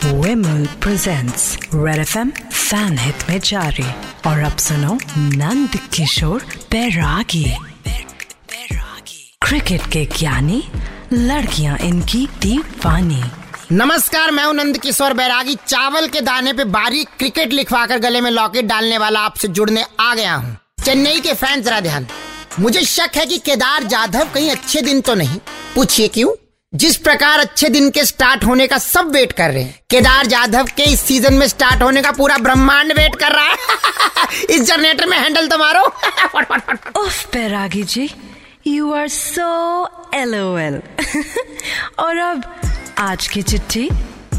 Wimble presents Red FM fan hit में जारी और अब सुनो नंद किशोर बैरागी क्रिकेट के ज्ञानी लड़कियाँ इनकी दीवानी नमस्कार, मैं हूँ नंद किशोर बैरागी। चावल के दाने पे बारीक क्रिकेट लिखवाकर गले में लॉकेट डालने वाला आपसे जुड़ने आ गया हूँ। चेन्नई के फैंस जरा ध्यान। मुझे शक है कि केदार जाधव कहीं अच्छे दिन तो नहीं। पूछिए क्यों? जिस प्रकार अच्छे दिन के स्टार्ट होने का सब वेट कर रहे हैं। केदार जाधव के इस सीज़न में स्टार्ट होने का पूरा ब्रह्मांड वेट कर रहा है। इस जनरेटर में हैंडल तो मारो। उफ Bairagi ji you are so L और अब आज की चिट्ठी।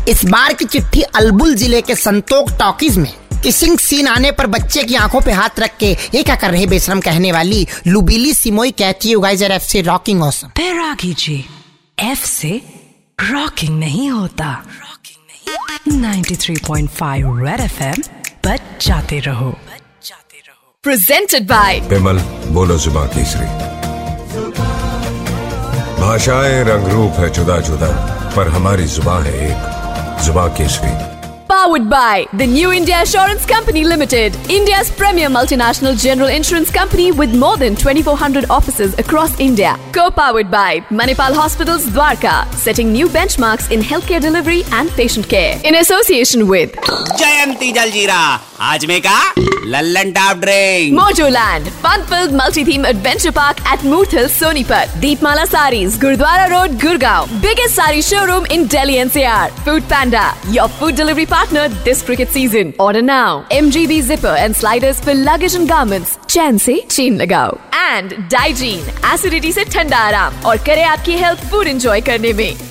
इस बार की चिट्ठी अलबुल ज़िले के संतोक टॉकीज में। किसिंग सीन आने पर बच्चे की आँखों पे हाथ रख के ये क्या कर रहे बेशरम कहने वाली लुबीली सिमोई कहती है guys rocking awesome Bairagi ji F से रॉकिंग नहीं होता। रॉकिंग नहीं 93.5 रेड एफएम बच जाते रहो। प्रेजेंटेड बाय विमल बोलो जुबा तीसरी भाषाएँ रंग रूप है जुदा जुदा पर हमारी जुबा है एक जुबा Kesari. Powered by the New India Assurance Company Limited, India's premier multinational general insurance company with more than 2,400 offices across India. Co powered by Manipal Hospitals Dwarka, setting new benchmarks in healthcare delivery and patient care. In association with Jayanti Jaljira, Ajmeka, Lallan Tap Drink, fun filled multi theme adventure park at Moot Hill, Sonipat, Deepmala Saris, Gurdwara Road, Gurgaon, biggest sari showroom in Delhi NCR, Food Panda, your food delivery partner this cricket season. Order now. MGB zipper and sliders for luggage and garments. चैन से चीन लगाओ and Digene acidity से ठंडा आराम और करे आपकी health food enjoy करने में